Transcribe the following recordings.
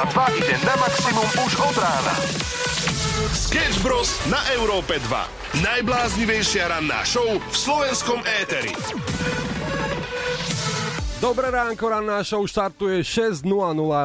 Európa 2 ide na maximum už od rána. Sketch Bros. na Európe 2. Najbláznivejšia ranná show v slovenskom éteri. Dobré ránko, ranná show štartuje 6.00.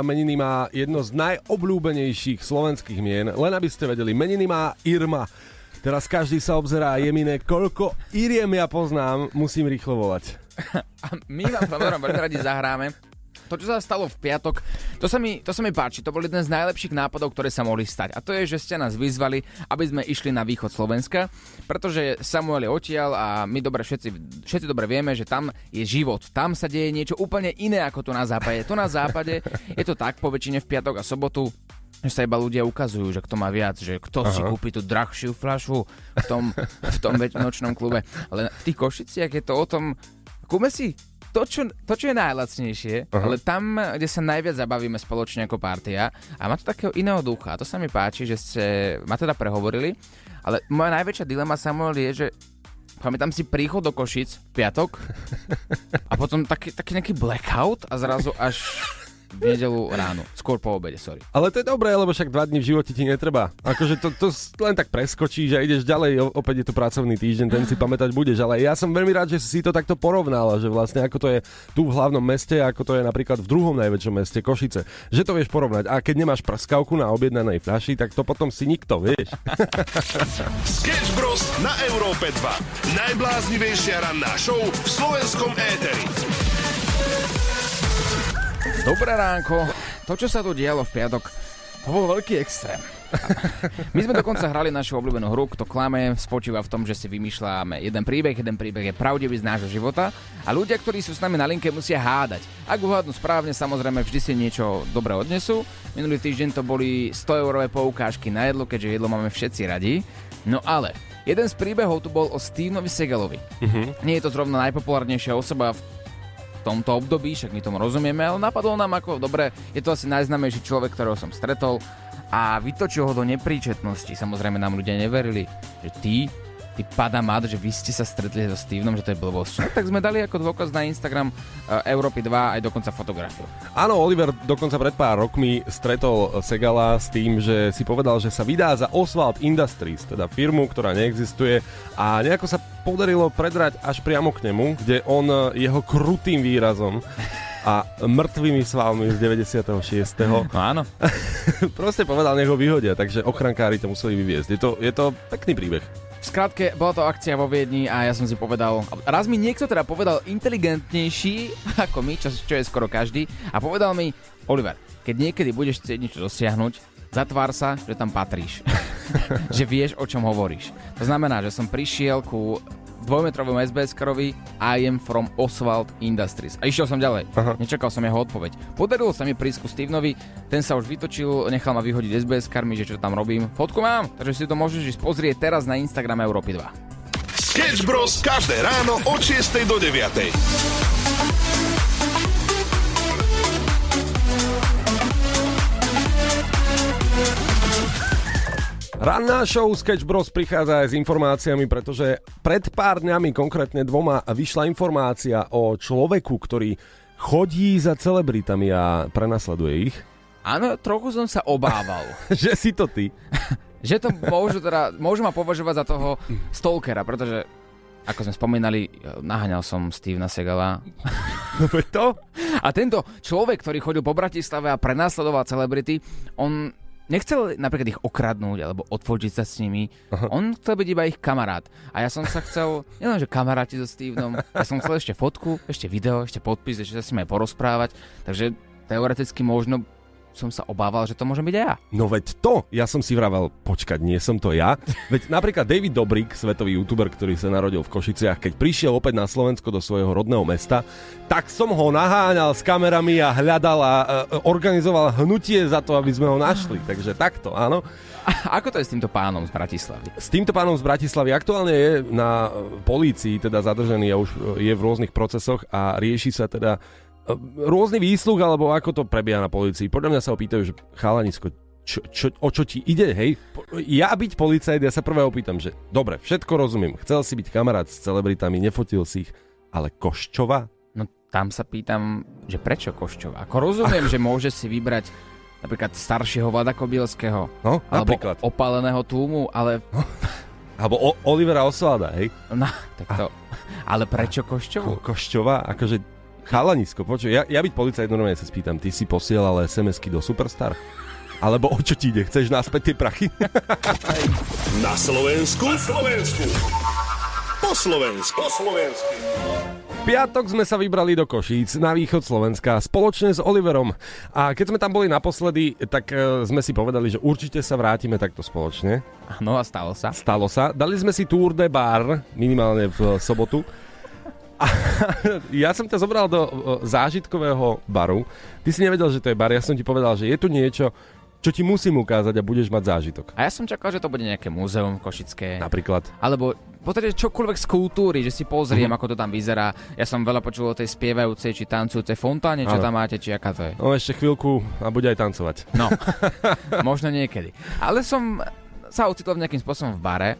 Meniny má jedno z najobľúbenejších slovenských mien. Len aby ste vedeli, meniny má Irma. Teraz každý sa obzerá jemine, koľko Iriem ja poznám, musím rýchlo volať. A my vám veľmi radi zahráme. To, čo sa stalo v piatok, to sa, mi, to sa mi páči. To bol jeden z najlepších nápadov, ktoré sa mohli stať. A to je, že ste nás vyzvali, aby sme išli na východ Slovenska, pretože Samuel je odtiaľ a my dobre všetci, všetci dobre vieme, že tam je život. Tam sa deje niečo úplne iné ako tu na západe. Tu na západe je to tak po väčšine v piatok a sobotu, že sa iba ľudia ukazujú, že kto má viac, že kto Aha. si kúpi tú drahšiu fľašu v tom, v tom nočnom klube. Ale v tých Košiciach je to o tom, kúme si to, čo, to, čo je najlacnejšie, uh-huh. ale tam, kde sa najviac zabavíme spoločne ako partia a má to takého iného ducha. A to sa mi páči, že ste ma teda prehovorili, ale moja najväčšia dilema, Samuel, je, že pamätám si príchod do Košic piatok a potom taký, taký nejaký blackout a zrazu až v nedelu ráno. Skôr po obede, sorry. Ale to je dobré, lebo však dva dní v živote ti netreba. Akože to, to len tak preskočíš a ideš ďalej, opäť je to pracovný týždeň, ten si pamätať budeš. Ale ja som veľmi rád, že si to takto porovnala, že vlastne ako to je tu v hlavnom meste, ako to je napríklad v druhom najväčšom meste, Košice. Že to vieš porovnať. A keď nemáš prskavku na objednanej fľaši, tak to potom si nikto, vieš. Sketch Bros. na Európe 2. Najbláznivejšia ranná show v slovenskom éteri. Dobré ránko. To, čo sa tu dialo v piatok, to bol veľký extrém. My sme dokonca hrali našu obľúbenú hru, kto klame, spočíva v tom, že si vymýšľame jeden príbeh, jeden príbeh je pravdivý z nášho života a ľudia, ktorí sú s nami na linke, musia hádať. Ak uhádnu správne, samozrejme vždy si niečo dobré odnesú. Minulý týždeň to boli 100 eurové poukážky na jedlo, keďže jedlo máme všetci radi. No ale Jeden z príbehov tu bol o Stevenovi Segalovi. Uh-huh. Nie je to zrovna najpopulárnejšia osoba v tomto období, však my tomu rozumieme, ale napadlo nám ako, dobre, je to asi najznamejší človek, ktorého som stretol a vytočil ho do nepríčetnosti. Samozrejme nám ľudia neverili, že ty ty padamat, že vy ste sa stretli so Stevenom, že to je blbosť. No, tak sme dali ako dôkaz na Instagram uh, Európy 2 aj dokonca fotografiu. Áno, Oliver dokonca pred pár rokmi stretol Segala s tým, že si povedal, že sa vydá za Oswald Industries, teda firmu, ktorá neexistuje a nejako sa podarilo predrať až priamo k nemu, kde on eh, jeho krutým výrazom a mŕtvými svalmi z 96. No áno. Proste povedal, nech ho vyhodia, takže ochrankári to museli vyviezť. Je to, je to pekný príbeh. V skratke, bola to akcia vo Viedni a ja som si povedal, raz mi niekto teda povedal inteligentnejší ako my, čo, čo je skoro každý, a povedal mi, Oliver, keď niekedy budeš chcieť niečo dosiahnuť, zatvár sa, že tam patríš. že vieš, o čom hovoríš. To znamená, že som prišiel ku dvojmetrovom SBS-karovi I am from Oswald Industries. A išiel som ďalej. Aha. Nečakal som jeho odpoveď. Podarilo sa mi prísť ku Stevenovi, ten sa už vytočil, nechal ma vyhodiť SBS-karmi, že čo tam robím. Fotku mám, takže si to môžeš ísť pozrieť teraz na Instagrame Európy 2. Sketch Bros. každé ráno od 6 do 9. Ranná show Sketch Bros prichádza aj s informáciami, pretože pred pár dňami, konkrétne dvoma, vyšla informácia o človeku, ktorý chodí za celebritami a prenasleduje ich. Áno, trochu som sa obával. že si to ty. že to môžu, teda, môžu ma považovať za toho stalkera, pretože ako sme spomínali, naháňal som Stevena Segala. No to? A tento človek, ktorý chodil po Bratislave a prenasledoval celebrity, on nechcel napríklad ich okradnúť alebo odfočiť sa s nimi. Aha. On chcel byť iba ich kamarát. A ja som sa chcel, nielen, že kamaráti so Stevenom, ja som chcel ešte fotku, ešte video, ešte podpis, ešte sa s nimi aj porozprávať. Takže teoreticky možno som sa obával, že to môže byť aj ja. No veď to, ja som si vravel, počkať, nie som to ja. Veď napríklad David Dobrik, svetový youtuber, ktorý sa narodil v Košiciach, keď prišiel opäť na Slovensko do svojho rodného mesta, tak som ho naháňal s kamerami a hľadal a e, organizoval hnutie za to, aby sme ho našli. Takže takto, áno. A ako to je s týmto pánom z Bratislavy? S týmto pánom z Bratislavy aktuálne je na polícii teda zadržený a už je v rôznych procesoch a rieši sa teda rôzny výsluh, alebo ako to prebieha na policii. Podľa mňa sa opýtajú, že chalanisko, čo, čo, o čo ti ide, hej? Ja byť policajt, ja sa prvé opýtam, že dobre, všetko rozumiem, chcel si byť kamarát s celebritami, nefotil si ich, ale Koščova? No tam sa pýtam, že prečo Koščova? Ako rozumiem, Ach. že môže si vybrať napríklad staršieho Vlada Kobielského. No, Alebo napríklad. opáleného túmu, ale... Alebo o- Olivera Osvalda, hej? No, tak to... Ale prečo Košťovu? Ko- Košťová, akože chalanisko, počuj, ja, ja byť policajt normálne sa spýtam, ty si posielal SMS-ky do Superstar? Alebo o čo ti ide? Chceš naspäť tie prachy? Na Slovensku. Na Slovensku. Po Slovensku. Po Slovensku. V piatok sme sa vybrali do Košíc na východ Slovenska spoločne s Oliverom. A keď sme tam boli naposledy, tak e, sme si povedali, že určite sa vrátime takto spoločne. No a stalo sa. Stalo sa. Dali sme si Tour de Bar, minimálne v sobotu. A ja som ťa zobral do zážitkového baru. Ty si nevedel, že to je bar. Ja som ti povedal, že je tu niečo, čo ti musím ukázať a budeš mať zážitok. A ja som čakal, že to bude nejaké múzeum košické. Napríklad. Alebo v podstate čokoľvek z kultúry, že si pozriem, ako to tam vyzerá. Ja som veľa počul o tej spievajúcej či tancujúcej fontáne, čo Áno. tam máte, či aká to je. No ešte chvíľku a bude aj tancovať. No, možno niekedy. Ale som sa ocitol nejakým spôsobom v bare,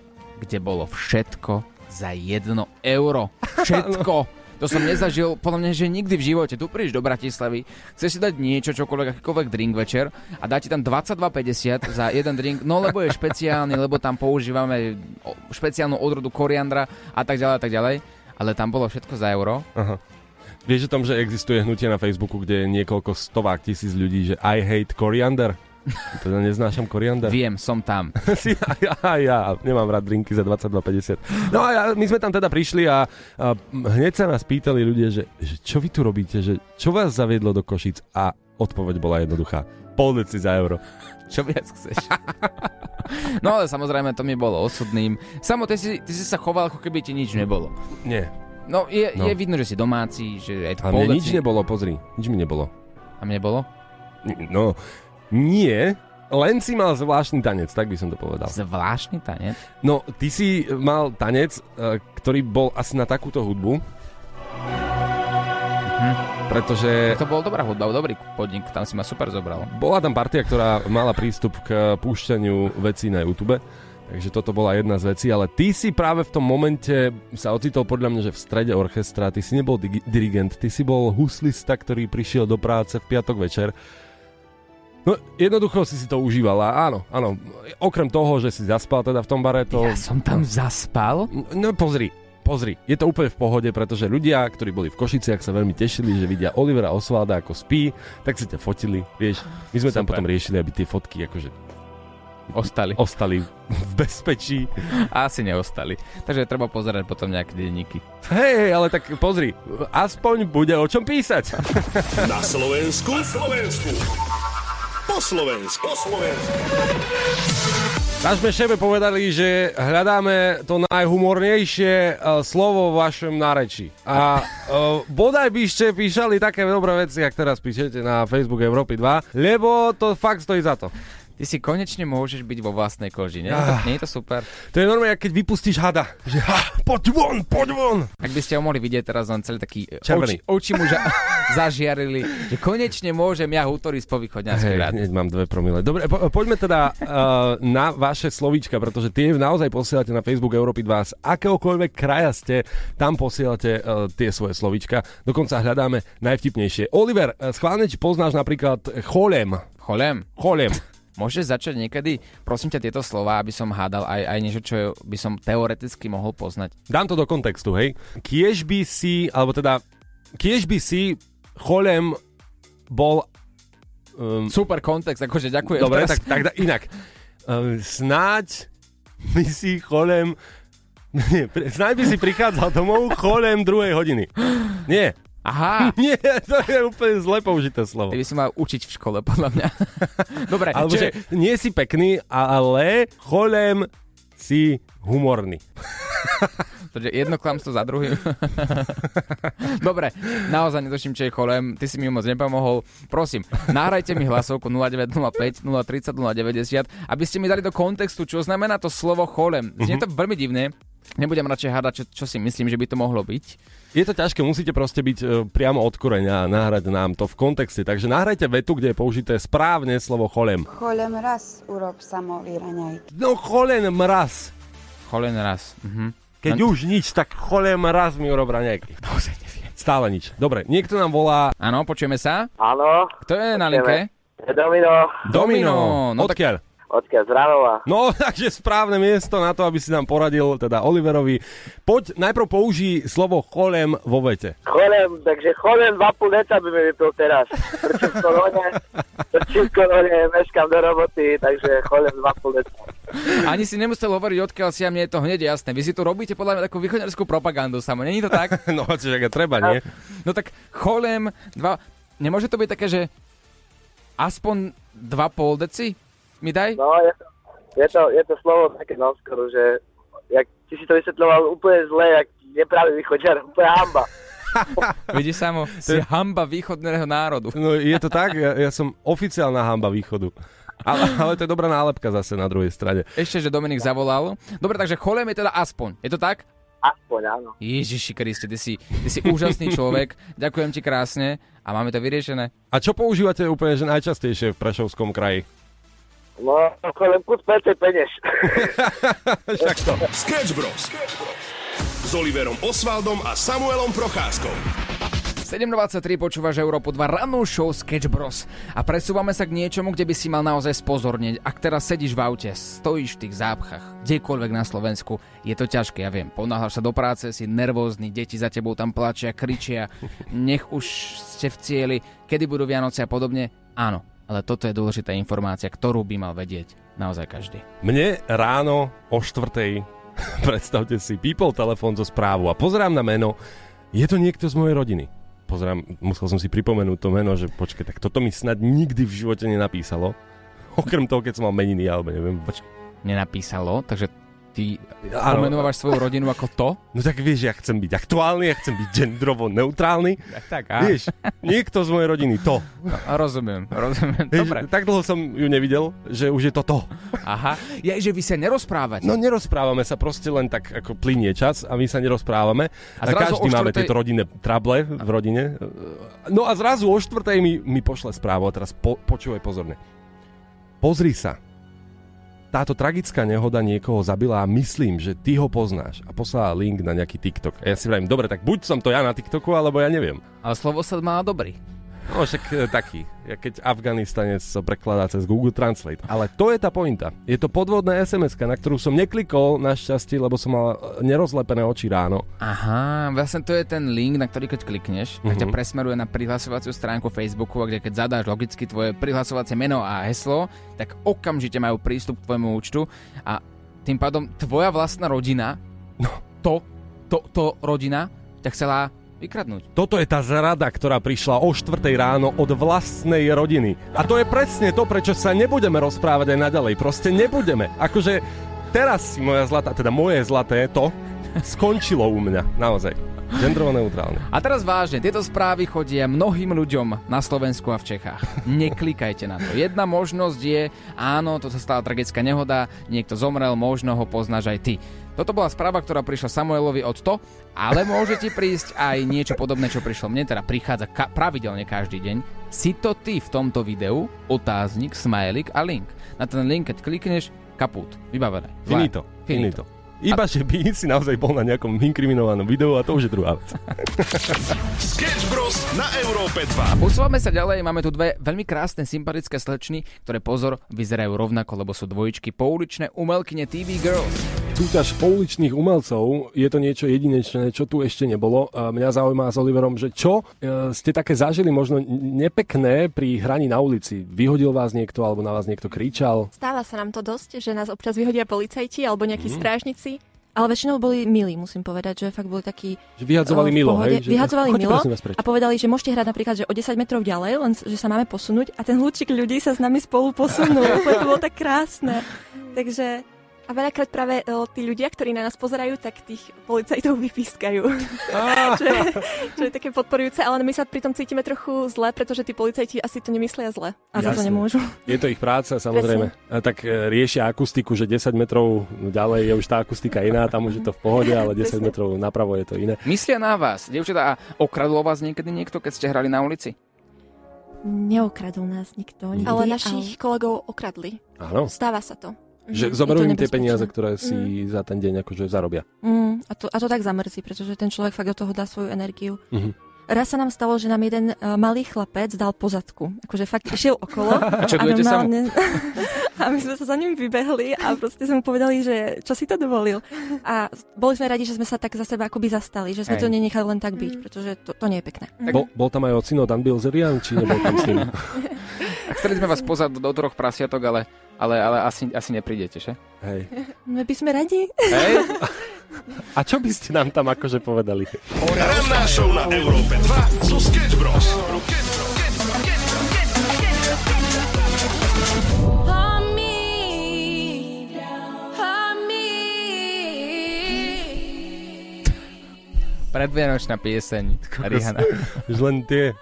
kde bolo všetko za jedno euro. Všetko. To som nezažil, podľa mňa, že nikdy v živote. Tu prídeš do Bratislavy, chceš si dať niečo, čokoľvek, akýkoľvek drink večer a dá ti tam 22,50 za jeden drink, no lebo je špeciálny, lebo tam používame špeciálnu odrodu koriandra a tak ďalej a tak ďalej. Ale tam bolo všetko za euro. Aha. Vieš o tom, že existuje hnutie na Facebooku, kde je niekoľko stovák tisíc ľudí, že I hate coriander? Teda neznášam koriander. Viem, som tam. si, ja, a ja nemám rád drinky za 22,50. No a ja, my sme tam teda prišli a, a hneď sa nás pýtali ľudia, že, že čo vy tu robíte, že čo vás zaviedlo do Košic a odpoveď bola jednoduchá. Pol deci za euro. Čo viac chceš? No ale samozrejme to mi bolo osudným. Samo ty si, ty si sa choval, ako keby ti nič nebolo. Nie. No je, No. je vidno, že si domáci, že aj A mne nič nebolo, pozri. Nič mi nebolo. A mne bolo? No, nie. Len si mal zvláštny tanec, tak by som to povedal. Zvláštny tanec. No, ty si mal tanec, e, ktorý bol asi na takúto hudbu. Pretože To bol dobrá hudba, dobrý podnik, tam si ma super zobral. bola tam partia, ktorá mala prístup k púšťaniu vecí na YouTube. Takže toto bola jedna z vecí, ale ty si práve v tom momente sa ocitol podľa mňa, že v strede orchestra, ty si nebol digi- dirigent, ty si bol huslista, ktorý prišiel do práce v piatok večer. No, jednoducho si si to užívala, áno, áno. Okrem toho, že si zaspal teda v tom bare, to... Ja som tam zaspal? No pozri, pozri, je to úplne v pohode, pretože ľudia, ktorí boli v Košiciach, sa veľmi tešili, že vidia Olivera Osvalda ako spí, tak si ťa fotili, vieš. My sme tam Super. potom riešili, aby tie fotky akože Ostali. ostali v bezpečí. Asi neostali. Takže treba pozerať potom nejaké denníky. Hej, hej, ale tak pozri, aspoň bude o čom písať. Na Slovensku. Na Slovensku. Po Slovensku. Po Slovensku. Nášme šéfe povedali, že hľadáme to najhumornejšie uh, slovo v vašom nárečí. A uh, bodaj by ste píšali také dobré veci, ak teraz píšete na Facebook Európy 2, lebo to fakt stojí za to. Ty si konečne môžeš byť vo vlastnej koži, nie? Ah. Nie je to super? To je normálne, keď vypustíš hada. Že ha, poď von, poď von. Ak by ste ho mohli vidieť teraz, len celý taký e, Červený. oči, oči mu ža- zažiarili, že konečne môžem ja hútoriť po východňanský Hej, rád. hneď mám dve promile. Dobre, po, poďme teda uh, na vaše slovíčka, pretože tie naozaj posielate na Facebook Európy 2. Z akéhokoľvek kraja ste, tam posielate uh, tie svoje slovíčka. Dokonca hľadáme najvtipnejšie. Oliver, schválne či poznáš napríklad cholem. Cholem, Cholem. Môžeš začať niekedy, prosím ťa, tieto slova, aby som hádal aj, aj niečo, čo by som teoreticky mohol poznať. Dám to do kontextu, hej. Kiež by si, alebo teda, kiež by si cholem bol... Um, Super kontext, akože ďakujem. Dobre, tak, tak inak. Uh, snáď by si cholem... Nie, snáď by si prichádzal domov cholem druhej hodiny. Nie, Aha, nie, to je úplne zle použité slovo. ty by si mal učiť v škole, podľa mňa. Dobre, Alebo čiže, že nie si pekný, ale cholem si humorný. takže jedno klamstvo za druhým. Dobre, naozaj netuším, čo je cholem, ty si mi moc nepomohol. Prosím, nahrajte mi hlasovku 0905 030 090, aby ste mi dali do kontextu, čo znamená to slovo cholem. Znie to veľmi divné, nebudem radšej hádať, čo, čo si myslím, že by to mohlo byť. Je to ťažké, musíte proste byť e, priamo od koreňa a nahrať nám to v kontexte. Takže nahrajte vetu, kde je použité správne slovo cholem. Cholem raz urob samový raňajky. No cholen mraz. Cholen raz. Mhm. Keď No- už nič, tak cholem mraz mi urob raňajky. Naozaj neviem. Stále nič. Dobre, niekto nám volá Áno, počujeme sa. Áno, Kto je na linke? Domino, Domino, no tak- odkiaľ? z. No, takže správne miesto na to, aby si nám poradil, teda Oliverovi. Poď, najprv použij slovo cholem vo vete. Cholem, takže cholem 2,5 deca by mi vypil teraz. Prečo v korone, prečo v korone meškám do roboty, takže cholem 2,5 deca. Ani si nemusel hovoriť, odkiaľ si a mne je to hneď jasné. Vy si tu robíte podľa mňa takú východňarskú propagandu samo, není to tak? No, čiže treba, nie? No tak cholem, dva... Nemôže to byť také, že aspoň 2,5 deci mi daj? No, je to, je to, je to slovo také no skoro, že jak ty si to vysvetľoval úplne zle, jak nepravý východňar, úplne hamba. Vidíš samo, si hamba východného národu. No, je to tak, ja, ja som oficiálna hamba východu. Ale, ale to je dobrá nálepka zase na druhej strane. Ešte, že Dominik zavolal. Dobre, takže cholem je teda aspoň. Je to tak? Aspoň áno. Ježiši Kriste, ty si, ty si úžasný človek. Ďakujem ti krásne a máme to vyriešené. A čo používate úplne že najčastejšie v Prešovskom kraji? No, cholem kus pete peněž. Však to. Sketch Bros. S Oliverom Osvaldom a Samuelom Procházkou. 7.23 počúvaš Európu 2 rannú show Sketch Bros. A presúvame sa k niečomu, kde by si mal naozaj spozornieť. Ak teraz sedíš v aute, stojíš v tých zápchach, kdekoľvek na Slovensku, je to ťažké, ja viem. Ponáhľaš sa do práce, si nervózny, deti za tebou tam plačia, kričia, nech už ste v cieli, kedy budú Vianoce a podobne. Áno, ale toto je dôležitá informácia, ktorú by mal vedieť naozaj každý. Mne ráno o štvrtej, predstavte si, pípol telefón zo správu a pozerám na meno, je to niekto z mojej rodiny. Pozerám, musel som si pripomenúť to meno, že počkaj, tak toto mi snad nikdy v živote nenapísalo. Okrem toho, keď som mal meniny, alebo neviem. Počkaj. Nenapísalo, takže ty pomenovávaš svoju rodinu ako to? No tak vieš, ja chcem byť aktuálny, ja chcem byť gendrovo neutrálny. Tak, tak, Vieš, niekto z mojej rodiny, to. No, rozumiem, rozumiem. Vieš, Dobre. tak dlho som ju nevidel, že už je to to. Aha. Ja, že vy sa nerozprávate. No nerozprávame sa proste len tak, ako plinie čas a my sa nerozprávame. A A, každý máme štvrtej- tieto rodinné trable v rodine. No a zrazu o štvrtej mi, mi pošle správu a teraz po, počúvaj pozorne. Pozri sa. Táto tragická nehoda niekoho zabila a myslím, že ty ho poznáš. A poslala link na nejaký TikTok. A ja si vravím, dobre, tak buď som to ja na TikToku, alebo ja neviem. Ale slovo sa má dobrý. No však e, taký, keď Afganistanec sa prekladá cez Google Translate. Ale to je tá pointa. Je to podvodná sms na ktorú som neklikol našťastie, lebo som mal e, nerozlepené oči ráno. Aha, vlastne to je ten link, na ktorý keď klikneš, tak ťa presmeruje na prihlasovaciu stránku Facebooku, kde keď zadáš logicky tvoje prihlasovacie meno a heslo, tak okamžite majú prístup k tvojmu účtu a tým pádom tvoja vlastná rodina, no to, to, to rodina, ťa chcela vykradnúť. Toto je tá zrada, ktorá prišla o 4 ráno od vlastnej rodiny. A to je presne to, prečo sa nebudeme rozprávať aj naďalej. Proste nebudeme. Akože teraz moja zlatá, teda moje zlaté to skončilo u mňa. Naozaj. Gendrovo neutrálne. A teraz vážne, tieto správy chodia mnohým ľuďom na Slovensku a v Čechách. Neklikajte na to. Jedna možnosť je, áno, to sa stala tragická nehoda, niekto zomrel, možno ho poznáš aj ty. Toto bola správa, ktorá prišla Samuelovi od to, ale môže ti prísť aj niečo podobné, čo prišlo mne, teda prichádza ka- pravidelne každý deň. Si to ty v tomto videu, otáznik, smajlik a link. Na ten link, keď klikneš, kaput, vybavené. Finito. Finito. Iba, že by si naozaj bol na nejakom inkriminovanom videu a to už je druhá vec. Sketch Bros. na Európe 2. Posúvame sa ďalej, máme tu dve veľmi krásne, sympatické slečny, ktoré pozor, vyzerajú rovnako, lebo sú dvojičky pouličné umelkyne TV Girls. Súťaž pouličných umelcov je to niečo jedinečné, čo tu ešte nebolo. A mňa zaujíma s Oliverom, že čo e, ste také zažili možno nepekné pri hraní na ulici? Vyhodil vás niekto alebo na vás niekto kričal? Stáva sa nám to dosť, že nás občas vyhodia policajti alebo nejakí mm. strážnici. Ale väčšinou boli milí, musím povedať, že fakt boli takí... Že vyhadzovali v milo, hej? Že, Vyhadzovali choďte milo a povedali, že môžete hrať napríklad, že o 10 metrov ďalej, len že sa máme posunúť a ten hľúčik ľudí sa s nami spolu posunul. To bolo tak krásne. Takže... A veľakrát práve o, tí ľudia, ktorí na nás pozerajú, tak tých policajtov vypískajú. čo, je, čo je také podporujúce, ale my sa pri tom cítime trochu zle, pretože tí policajti asi to nemyslia zle. A za to nemôžu. Je to ich práca, samozrejme. A tak e, riešia akustiku, že 10 metrov ďalej je už tá akustika iná, tam už je to v pohode, ale 10 Presne. metrov napravo je to iné. Myslia na vás, dievčatá, a okradlo vás niekedy niekto, keď ste hrali na ulici? Neokradol nás nikto. Nikdy, Ale našich kolegov okradli. Áno. Stáva sa to. Že Mhm, zoberú je to im tie peniaze, ktoré si za ten deň akože zarobia. Mm, a, to, a to tak zamrzí, pretože ten človek fakt do toho dá svoju energiu. Mhm. Raz sa nám stalo, že nám jeden uh, malý chlapec dal pozadku. Akože fakt išiel okolo. A čo, mu? normálne... a my sme sa za ním vybehli a proste sme mu povedali, že čo si to dovolil. A boli sme radi, že sme sa tak za seba akoby zastali, že sme Hej. to nenechali len tak byť, pretože to, to nie je pekné. Bol, bol tam aj ocino Dan Bilzerian, či nebol tam s ním? Chceli sme vás pozad do troch prasiatok, ale, ale, ale asi, asi neprídete, že? Hej. My by sme radi. Hej? A čo by ste nám tam akože povedali? Ranná show na Európe 2 zo Sketch Bros. Predvianočná pieseň. Rihanna. Už len tie e,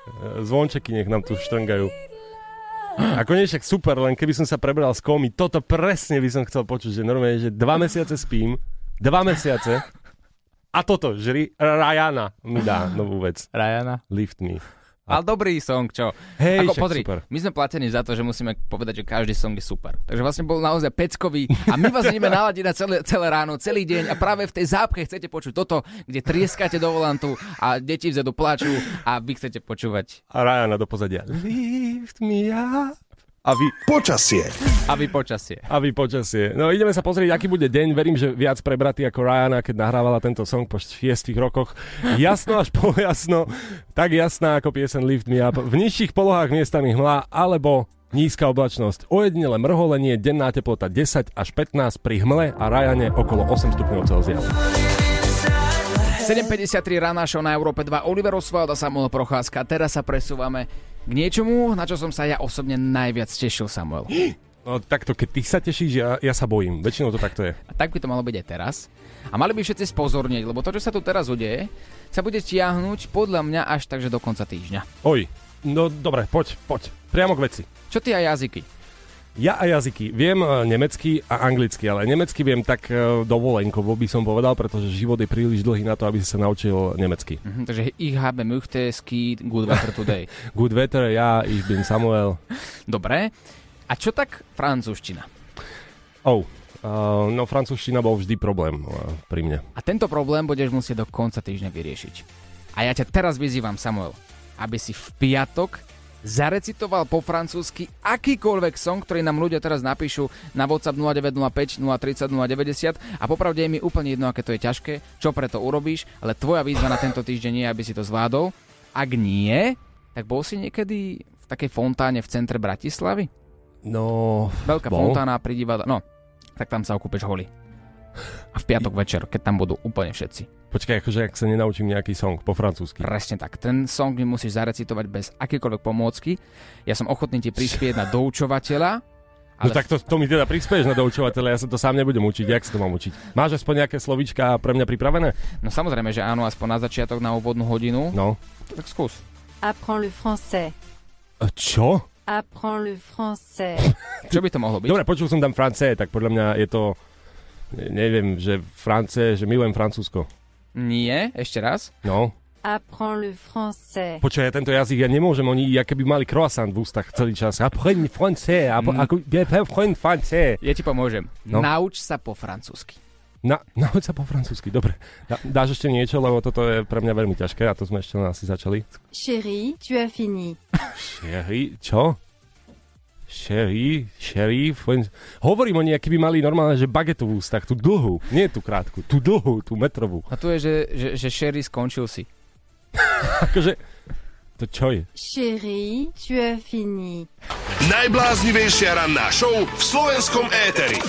zvončeky nech nám tu štrngajú. A konečne super, len keby som sa prebral z komy, toto presne by som chcel počuť, že normálne, že dva mesiace spím, dva mesiace a toto, že Ryana mi dá novú vec. Rihanna. Lift me. Ale dobrý song, čo? Hej, Ako pozri, super. my sme platení za to, že musíme povedať, že každý song je super. Takže vlastne bol naozaj peckový a my vás ideme naladiť na celé, celé ráno, celý deň a práve v tej zápche chcete počuť toto, kde trieskate do volantu a deti vzadu plačú a vy chcete počúvať A Ryana do pozadia. Lift me up. A vy, Počasie. a vy počasie. a vy počasie. No ideme sa pozrieť, aký bude deň. Verím, že viac prebratý ako Ryana, keď nahrávala tento song po šiestich rokoch. Jasno až polojasno, tak jasná ako piesen Lift Me Up. V nižších polohách miestami hmla alebo nízka oblačnosť. Ojedinele mrholenie, denná teplota 10 až 15 pri hmle a Ryane okolo 8 stupňov Celzia. 7.53 rána show na Európe 2 Oliver Oswald a Samuel Procházka. Teraz sa presúvame k niečomu, na čo som sa ja osobne najviac tešil, Samuel. No takto, keď ty sa tešíš, ja, ja sa bojím. Väčšinou to takto je. A tak by to malo byť aj teraz. A mali by všetci spozornieť, lebo to, čo sa tu teraz udeje, sa bude tiahnuť podľa mňa až takže do konca týždňa. Oj, no dobre, poď, poď. Priamo k veci. Čo ty a jazyky? Ja a jazyky. Viem e, nemecky a anglicky, ale nemecky viem tak e, dovolenkovo by som povedal, pretože život je príliš dlhý na to, aby si sa naučil nemecky. Mhm, takže ich habe möchte ski good weather today. Good weather, ja, ich bin Samuel. Dobre. A čo tak francúzština? Oh, uh, no francúzština bol vždy problém uh, pri mne. A tento problém budeš musieť do konca týždňa vyriešiť. A ja ťa teraz vyzývam, Samuel, aby si v piatok zarecitoval po francúzsky akýkoľvek song, ktorý nám ľudia teraz napíšu na WhatsApp 0905 030 090 a popravde je mi úplne jedno, aké to je ťažké, čo preto urobíš, ale tvoja výzva na tento týždeň je, aby si to zvládol. Ak nie, tak bol si niekedy v takej fontáne v centre Bratislavy? No, Veľká Bol. fontána pri divadle. No, tak tam sa okúpeš holi. A v piatok večer, keď tam budú úplne všetci. Počkaj, akože ak sa nenaučím nejaký song po francúzsky. Presne tak. Ten song mi musíš zarecitovať bez akékoľvek pomôcky. Ja som ochotný ti prispieť na doučovateľa. No tak to, to mi teda prispieš na doučovateľa, ja sa to sám nebudem učiť, jak sa to mám učiť. Máš aspoň nejaké slovíčka pre mňa pripravené? No samozrejme, že áno, aspoň na začiatok, na úvodnú hodinu. No. Tak skús. Apprends le français. E, Čo? Apprends le français. Čo by to mohlo byť? Dobre, počul som tam francé, tak podľa mňa je to, ne- neviem, že francé, že milujem Francúzsko. Nie, ešte raz. No. Apprends le français. Počkaj, ja tento jazyk, ja nemôžem, oni ja keby mali croissant v ústach celý čas. Apprenne français, ap- Mm. français. Ja ti pomôžem. No. Nauč sa po francúzsky. Na, nauč sa po francúzsky, dobre. Dá, dáš ešte niečo, lebo toto je pre mňa veľmi ťažké a to sme ešte len asi začali. Chérie, tu as fini. Sherry, čo? Sherry, sherry. Hovorím oni, aký by mali normálne, že bagetu v ústach, tú dlhú, nie tú krátku, tú dlhú, tú metrovú. A tu je, že, že, že Sherry skončil si. Akože, to čo je? Chérie, tu as fini. Najbláznivejšia ranná show v slovenskom éteri.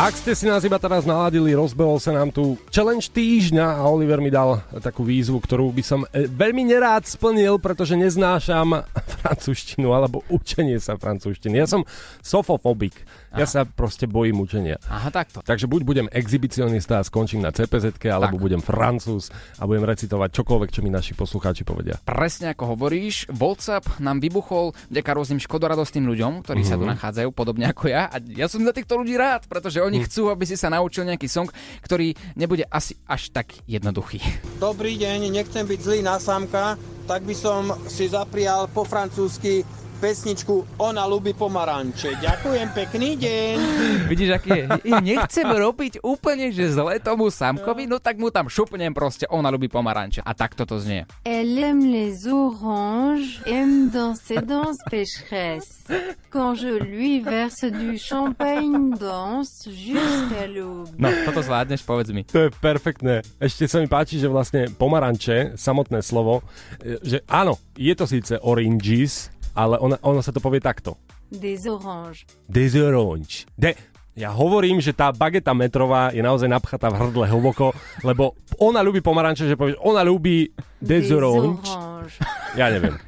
Ak ste si nás iba teraz naladili, rozbehol sa nám tu challenge týždňa a Oliver mi dal takú výzvu, ktorú by som e, veľmi nerád splnil, pretože neznášam francúzštinu alebo učenie sa francúzštiny. Ja som sofofobik. Ja sa proste bojím učenia. Aha, takto. Takže buď budem exhibicionista a skončím na cpz alebo Tak. budem francúz a budem recitovať čokoľvek, čo mi naši poslucháči povedia. Presne ako hovoríš, WhatsApp nám vybuchol vďaka rôznym škodoradostným ľuďom, ktorí sa tu Mhm. nachádzajú, podobne ako ja. A ja som za týchto ľudí rád, pretože oni Mhm. chcú, aby si sa naučil nejaký song, ktorý nebude asi až tak jednoduchý. Dobrý deň, nechcem byť zlý na sámka, tak by som si zaprial po francúzsky pesničku Ona ľubí pomaranče. Ďakujem, pekný deň. Vidíš, aký je? Nechcem robiť úplne, že zle tomu samkovi, no tak mu tam šupnem proste, ona ľubí pomaranče. A takto to znie. Elle aime les oranges, aime danser dans pécheresse. Quand je lui verse du champagne, danse jusqu'à l'aube. No, toto zvládneš, povedz mi. To je perfektné. Ešte sa mi páči, že vlastne pomaranče, samotné slovo, e, že áno, je to síce oranges, ale ona, ona sa to povie takto. Des oranges. Des orange. De, ja hovorím, že tá bageta metrová je naozaj napchatá v hrdle hlboko, lebo ona ľubí pomaranče, že povieš, ona ľubí des orange. oranges. Ja neviem.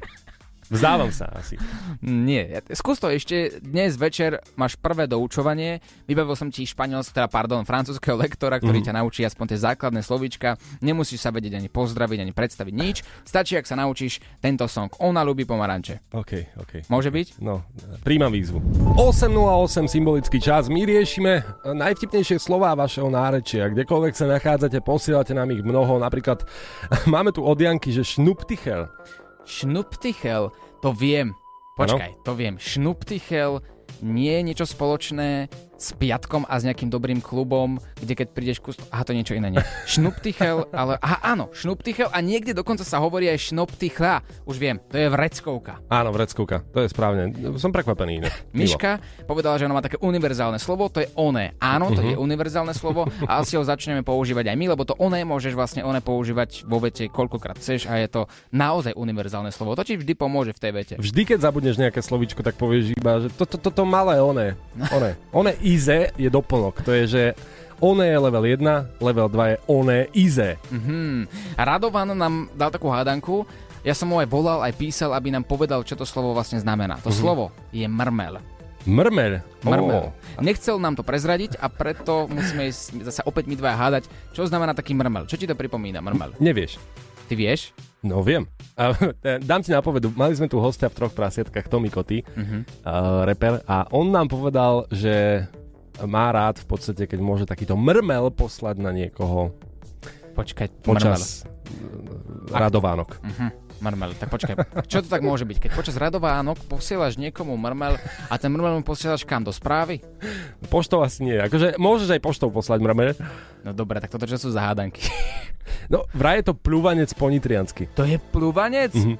Vzdávam sa asi. Nie, skús to ešte, dnes večer máš prvé doučovanie, vybavil som ti španielsk, teda pardon, francúzského lektora, ktorý Mhm. ťa naučí aspoň tie základné slovíčka, nemusíš sa vedieť ani pozdraviť, ani predstaviť nič, stačí, ak sa naučíš tento song, ona ľubí pomaranče. OK, OK. Môže byť? No, príjmam výzvu. 8.08 symbolický čas. My riešime najvtipnejšie slová vašeho nárečia. Kdekoľvek sa nachádzate, posielate nám ich mnoho. Napríklad máme tu od Janky, že šnuptichel. Šnuptichel, to viem. Počkaj, to viem. Šnuptichel nie je niečo spoločné s piatkom a s nejakým dobrým klubom, kde keď prídeš kus... Aha, to niečo iné, nie. Šnuptichel, ale... Aha, áno, šnuptichel a niekde dokonca sa hovorí aj šnuptichla. Už viem, to je vreckovka. Áno, vreckovka. To je správne. Som prekvapený. inak. Miška povedala, že ona má také univerzálne slovo, to je oné. Áno, to je univerzálne slovo a asi ho začneme používať aj my, lebo to oné môžeš vlastne oné používať vo vete koľkokrát chceš a je to naozaj univerzálne slovo. To ti vždy pomôže v tej vete. Vždy, keď zabudneš nejaké slovíčko, tak povieš iba, že toto to, to, to malé oné. Oné. Oné ize je doplnok. To je, že oné je level 1, level 2 je oné ize. Mhm. Radovan nám dal takú hádanku, ja som mu aj volal, aj písal, aby nám povedal, čo to slovo vlastne znamená. To slovo je mrmel. Mrmel. Mrmel. Ó. Nechcel nám to prezradiť a preto musíme ísť zase opäť my dvaja hádať, čo znamená taký mrmel. Čo ti to pripomína, mrmel? Nevieš. Ty vieš? No viem. A, dám ti nápovedu. Mali sme tu hostia v troch prasietkách, Tommy Koty, Mhm. uh, reper, a on nám povedal, že má rád v podstate, keď môže takýto mrmel poslať na niekoho Počkaj, počas mrmel. radovánok. Mhm. Mrmel, tak počkaj. Čo to tak môže byť? Keď počas radovánok posielaš niekomu mrmel a ten mrmel mu posielaš kam? Do správy? Poštou asi nie. Akože môžeš aj poštou poslať mrmel. No dobre, tak toto čo sú za hádanky? No, vraj je to plúvanec po nitriansky. To je plúvanec? Mhm.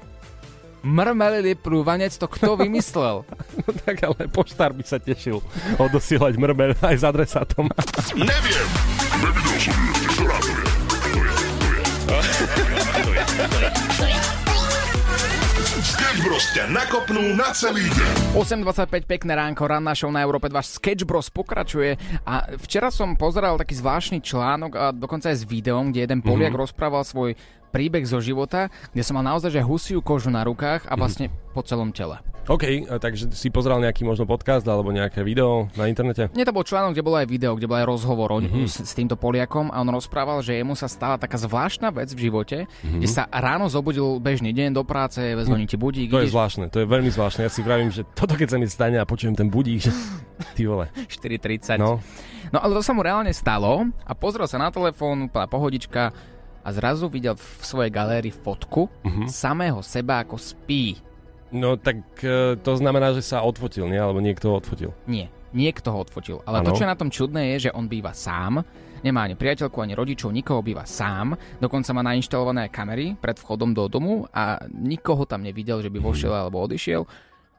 Mrmel je plúvanec, to kto vymyslel? No tak ale poštár by sa tešil odosielať mrmel aj s adresátom. Neviem. Nevidel som ju ešte, ktorá to je. To je. To je. To je. Sketch Bros ťa nakopnú na celý deň. 8.25, pekné ránko, ranná show na Európe 2, Sketch Bros pokračuje a včera som pozeral taký zvláštny článok a dokonca aj s videom, kde jeden Poliak mm-hmm. rozprával svoj príbeh zo života, kde som mal naozaj že husiu kožu na rukách a vlastne po celom tele. OK, a takže si pozeral nejaký možno podcast alebo nejaké video na internete? Nie to bol článok, kde bolo aj video, kde bol aj rozhovor mm-hmm. s, s týmto Poliakom a on rozprával, že jemu sa stala taká zvláštna vec v živote, mm-hmm. kde sa ráno zobudil bežný deň do práce, zvoní ti budík, To je ideš zvláštne, to je veľmi zvláštne. Ja si vravím, že toto keď sa mi stane a počujem ten budík, že ty vole. 4.30. No, No ale to sa mu reálne stalo a pozrel sa na telefón, úplná pohodička a zrazu videl v svojej galérii fotku Mhm. samého seba ako spí. No tak e, to znamená, že sa odfotil, nie? Alebo niekto ho odfotil. Nie, niekto ho odfotil. Ale Áno. to, čo je na tom čudné, je, že on býva sám, nemá ani priateľku, ani rodičov, nikoho býva sám, dokonca má nainštalované kamery pred vchodom do domu a nikoho tam nevidel, že by vošiel alebo odišiel.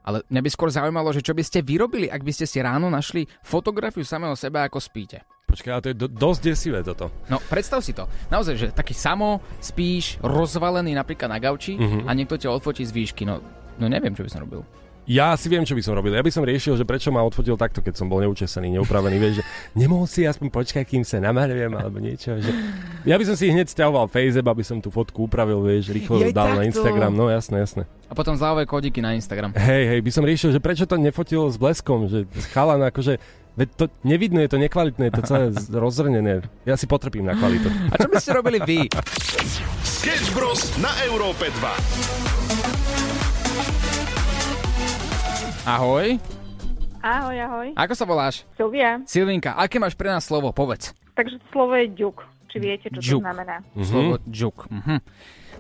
Ale mňa by skôr zaujímalo, že čo by ste vyrobili, ak by ste si ráno našli fotografiu samého seba, ako spíte. Počkaj, ale to je do, dosť desivé toto. No, predstav si to. Naozaj, že taký samo spíš, rozvalený napríklad na gauči Mhm. a niekto ťa odfotí z výšky. No, no neviem, čo by som robil. Ja si viem, čo by som robil. Ja by som riešil, že prečo ma odfotil takto, keď som bol neučesaný, neupravený. Vieš, že nemohol si aspoň počkať, kým sa namalujem alebo niečo. Že... Ja by som si hneď stiahoval FaceApp, aby som tú fotku upravil, vieš, rýchlo Jej, dal na takto. Instagram. No jasné, jasné. A potom záové kódiky na Instagram. Hej, hej, by som riešil, že prečo to nefotil s bleskom, že chalan akože Veď to nevidno, je to nekvalitné, je to celé rozrnené. Ja si potrpím na kvalitu. A čo by ste robili vy? Sketch Bros na Európe 2. Ahoj. Ahoj, ahoj. Ako sa voláš? Silvia. Silvinka, aké máš pre nás slovo? Povedz. Takže to slovo je ďuk. Či viete, čo Ďuk. to znamená? Mhm. Slovo džuk. Mhm.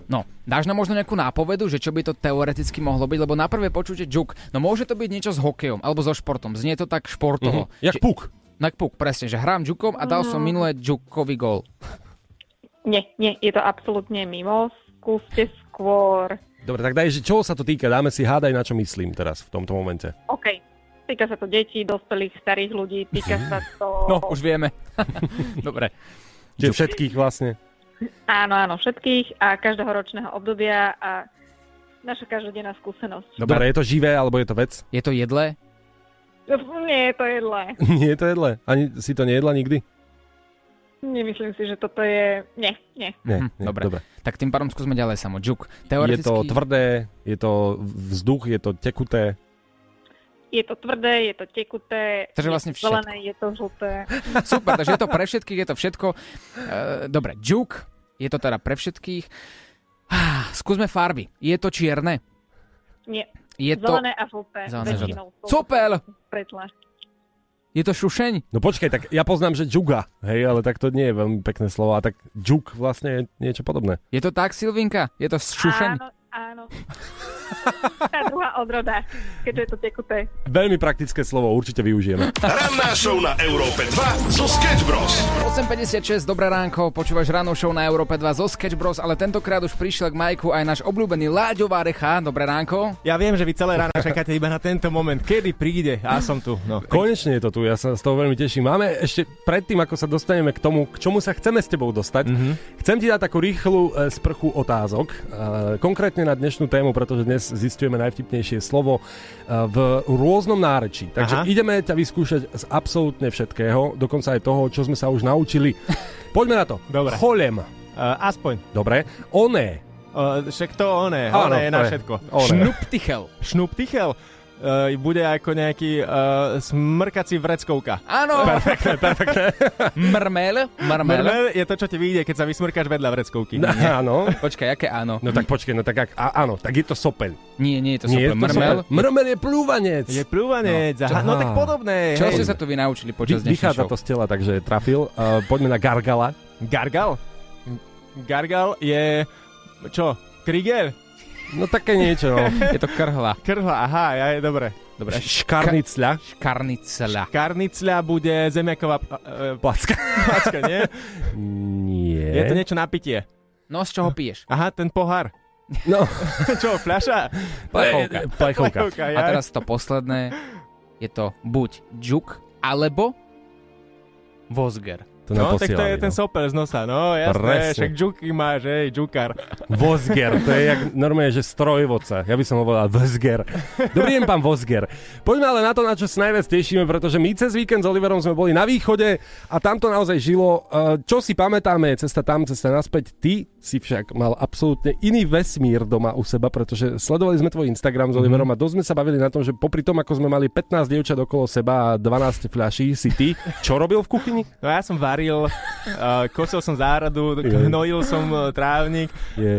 No, dáš nám možno nejakú nápovedu, že čo by to teoreticky mohlo byť, lebo na prvé počutie juk, no môže to byť niečo s hokejom alebo so športom, znie to tak športovo. Mhm. Jak puk. Jak puk, presne, že hrám jukom a dal som Mhm. minulé jukový gól. Nie, nie, je to absolútne mimo. Skúste skôr. Dobre, tak daj, že čoho sa to týka? Dáme si hádaj, na čo myslím teraz v tomto momente. OK. Týka sa to detí, dospelých, starých ľudí, týka sa to... No, už vieme. Dobre. Čiže všetkých vlastne. Áno, áno, všetkých a každého ročného obdobia a naša každodenná skúsenosť. Dobre, je to živé, alebo je to vec? Je to jedlé? Nie je to jedlé. Nie je to jedle? Ani si to nejedla nikdy? Nemyslím si, že toto je... Nie, nie. Nie, Hm, nie dobre. dobre. Tak tým pádom skúsme ďalej samo. Je Teoreticky... to tvrdé, je to vzduch, je to tekuté. Je to tvrdé, je to tekuté, Takže je vlastne to zelené, je to žlté. Super, takže je to pre všetkých, je to všetko. E, dobre, juk. Je to teda pre všetkých. Ah, Skúsme farby. Je to čierne? Nie. Je to... Zelené a žlté. Zelené, Super! Pretle. Je to šušeň? No počkaj, tak ja poznám, že džuga, hej, ale tak to nie je veľmi pekné slovo. A tak džuk vlastne je niečo podobné. Je to tak, Silvinka? Je to šušeň? Áno, áno. Tá druhá odroda, keďže je to tekuté. Veľmi praktické slovo, určite využijeme. Ranná show na Európe 2 zo Sketch Bros. 8.56, dobré ránko, počúvaš ráno show na Európe 2 zo Sketch Bros, ale tentokrát už prišiel k Majku aj náš obľúbený Láďo Várecha. Dobré ránko. Ja viem, že vy celé ráno čakáte iba na tento moment, kedy príde a som tu. No. Konečne je to tu, ja sa z toho veľmi teším. Máme ešte predtým, ako sa dostaneme k tomu, k čomu sa chceme s tebou dostať, mm-hmm. chcem ti dať takú rýchlu e, sprchu otázok, e, konkrétne na dnešnú tému, pretože dnes zistujeme najvtipnejšie slovo e, v rôznom nárečí. Takže Aha. ideme ťa vyskúšať z absolútne všetkého, dokonca aj toho, čo sme sa už naučili. Poďme na to. Dobre. Cholem. Uh, aspoň. Dobre. Oné. Uh, však to oné, Áno, oné je na všetko. Šnuptichel. Šnuptichel. Uh, bude ako nejaký uh, smrkací vreckovka. Áno. Perfektné, perfektné. Mrmel. Mrmel. Mrmel je to, čo ti vyjde, keď sa vysmrkaš vedľa vreckovky. No, áno. Počkaj, aké áno? No tak počkej, no tak ak, a, áno, tak je to sopeľ. Nie, nie je to Nie je to Mrmel. sopeľ. Mrmel je plúvanec. Je plúvanec. No. No, no Aha. tak podobné. Čo ste sa tu vy naučili Vy, počas dnešnej vychádza show? to z tela, takže trafil. Uh, poďme na Gargala. Gargal? Gargal je... Čo? Krieger? No také niečo, no. Je to krhla. Krhla, aha, ja je dobre. Dobre. Škarnicľa. Škarnicela. Karnicľa bude zemiaková uh, Placka. placka, nie? Nie. Je to niečo na pitie. No, z čoho piješ? Aha, ten pohár. No. Čo, fľaša? Plechovka. Plechovka. Plechovka, A ja. teraz to posledné. Je to buď džuk, alebo Vosger. To No, tak to je posielali, ten no. sopel z nosa, no jasné, Presne. však džuky máš, hej, džukar. Vosger, to je jak normálne, že strojvodca. Ja by som ho volal Vosger. Dobrý deň, pán Vosger. Poďme ale na to, na čo sa najviac tešíme, pretože my cez víkend s Oliverom sme boli na východe a tam to naozaj žilo. Eh, Čo si pamätáme, cesta tam, cesta naspäť. Ty si však mal absolútne iný vesmír doma u seba, pretože sledovali sme tvoj Instagram s Oliverom a dosť sme sa bavili na tom, že popri tom, ako sme mali 15 dievčat okolo seba a 12 fľaší, si ty. Čo robil v kuchyni? No ja som varil, uh, kosil som záhradu, Jej. hnojil som uh, trávnik,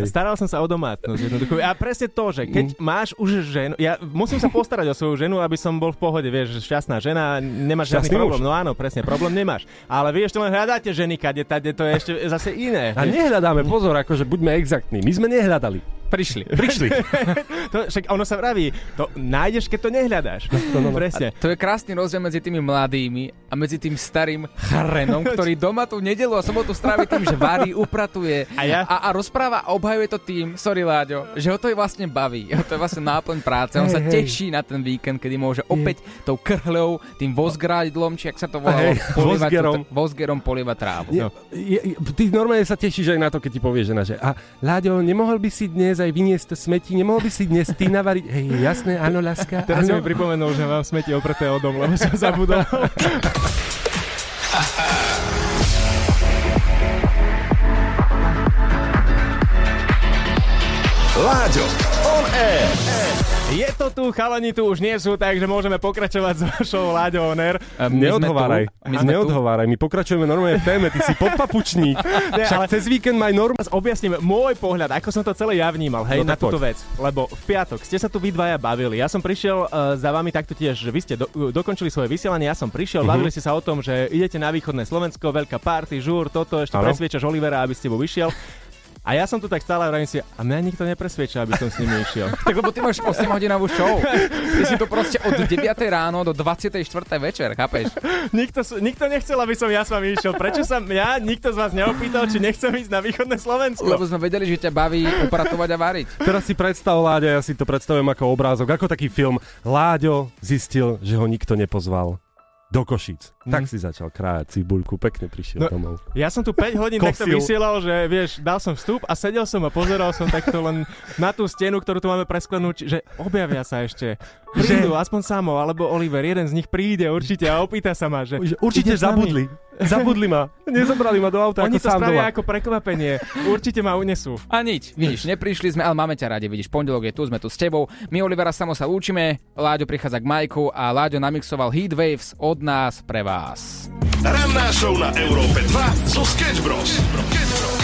staral som sa o domácnosť. jednoducho. A presne to, že keď Mm. máš už ženu, ja musím sa postarať o svoju ženu, aby som bol v pohode, vieš, šťastná žena, nemáš žiadny Šťastný problém. muž. No áno, presne, problém nemáš. Ale vy ešte len hľadáte ženy, kade, tade, to je ešte zase iné. A nehľadáme, pozor, akože buďme exaktní. My sme nehľadali. Prišli. Prišli. To, však ono sa vraví, to nájdeš, keď to nehľadáš. No, no, no. Presne. To je krásny rozdiel medzi tými mladými a medzi tým starým chrenom, ktorý doma tú nedelu a sobotu strávi tým, že varí, upratuje A ja? a, a rozpráva a obhajuje to tým, sorry Láďo, že ho to je vlastne baví, jeho to je vlastne náplň práce, on Hej, sa hej. teší na ten víkend, kedy môže opäť tou krhľou, tým vozgrádlom, či ak sa to volalo, Hej, polievať vozgerom. vozgerom polievať trávu. Je, je, je, ty normálne sa tešíš aj na to, keď ti povie žena, že a Láďo, nemohol by si dnes aj vyniesť to smeti, nemohol by si dnes ty navariť? Hej, jasné, áno, láska, Teraz si áno. mi pripomenul, že mám smeti opreté dom, lebo som zabudol. to tu, chalani tu už nie sú, takže môžeme pokračovať s vašou Láďo On Air. A my sme Neodhováraj, my neodhováraj, my pokračujeme normálne v téme, ty si podpapučník. Však ale- cez víkend maj norm... Teraz objasním môj pohľad, ako som to celé ja vnímal, hej, No na túto poď. vec. Lebo v piatok ste sa tu vy dvaja bavili. Ja som prišiel uh, za vami takto tiež, že vy ste do, uh, dokončili svoje vysielanie, ja som prišiel, Mhm. bavili ste sa o tom, že idete na východné Slovensko, veľká party, žúr, toto, ešte presviečaš Olivera, aby s tebou vyšiel. A ja som tu tak stále hovorím si, a mňa nikto nepresvieča, aby som s nimi išiel. Tak lebo ty máš 8 hodinovú show. Ty si to proste od 9 ráno do 24. večer, chápeš? nikto, nikto nechcel, aby som ja s vami išiel. Prečo sa ja, nikto z vás neopýtal, či nechcem ísť na východné Slovensko? Lebo sme vedeli, že ťa baví upratovať a variť. Teraz si predstav, Láďa, ja si to predstavujem ako obrázok, ako taký film. Láďo zistil, že ho nikto nepozval do Košíc. Tak si začal krájať cibuľku, pekne prišiel No, domov. Ja som tu 5 hodín takto vysielal, že vieš, dal som vstup a sedel som a pozeral som takto len na tú stenu, ktorú tu máme presklenúť, že objavia sa ešte. Prídu, aspoň Samo alebo Oliver, jeden z nich príde určite a opýta sa ma, že... Že určite zabudli. Zabudli ma. Nezobrali ma do auta Oni ako to sám spravia doma. ako prekvapenie. Určite ma unesú. A nič, vidíš, neprišli sme, ale máme ťa radi, vidíš, pondelok je tu, sme tu s tebou. My Olivera samo sa lúčime, Láďo prichádza k Majku a Láďo namixoval Heat Waves od nás pre vás. Ranná show na Európe 2 zo Sketch Bros.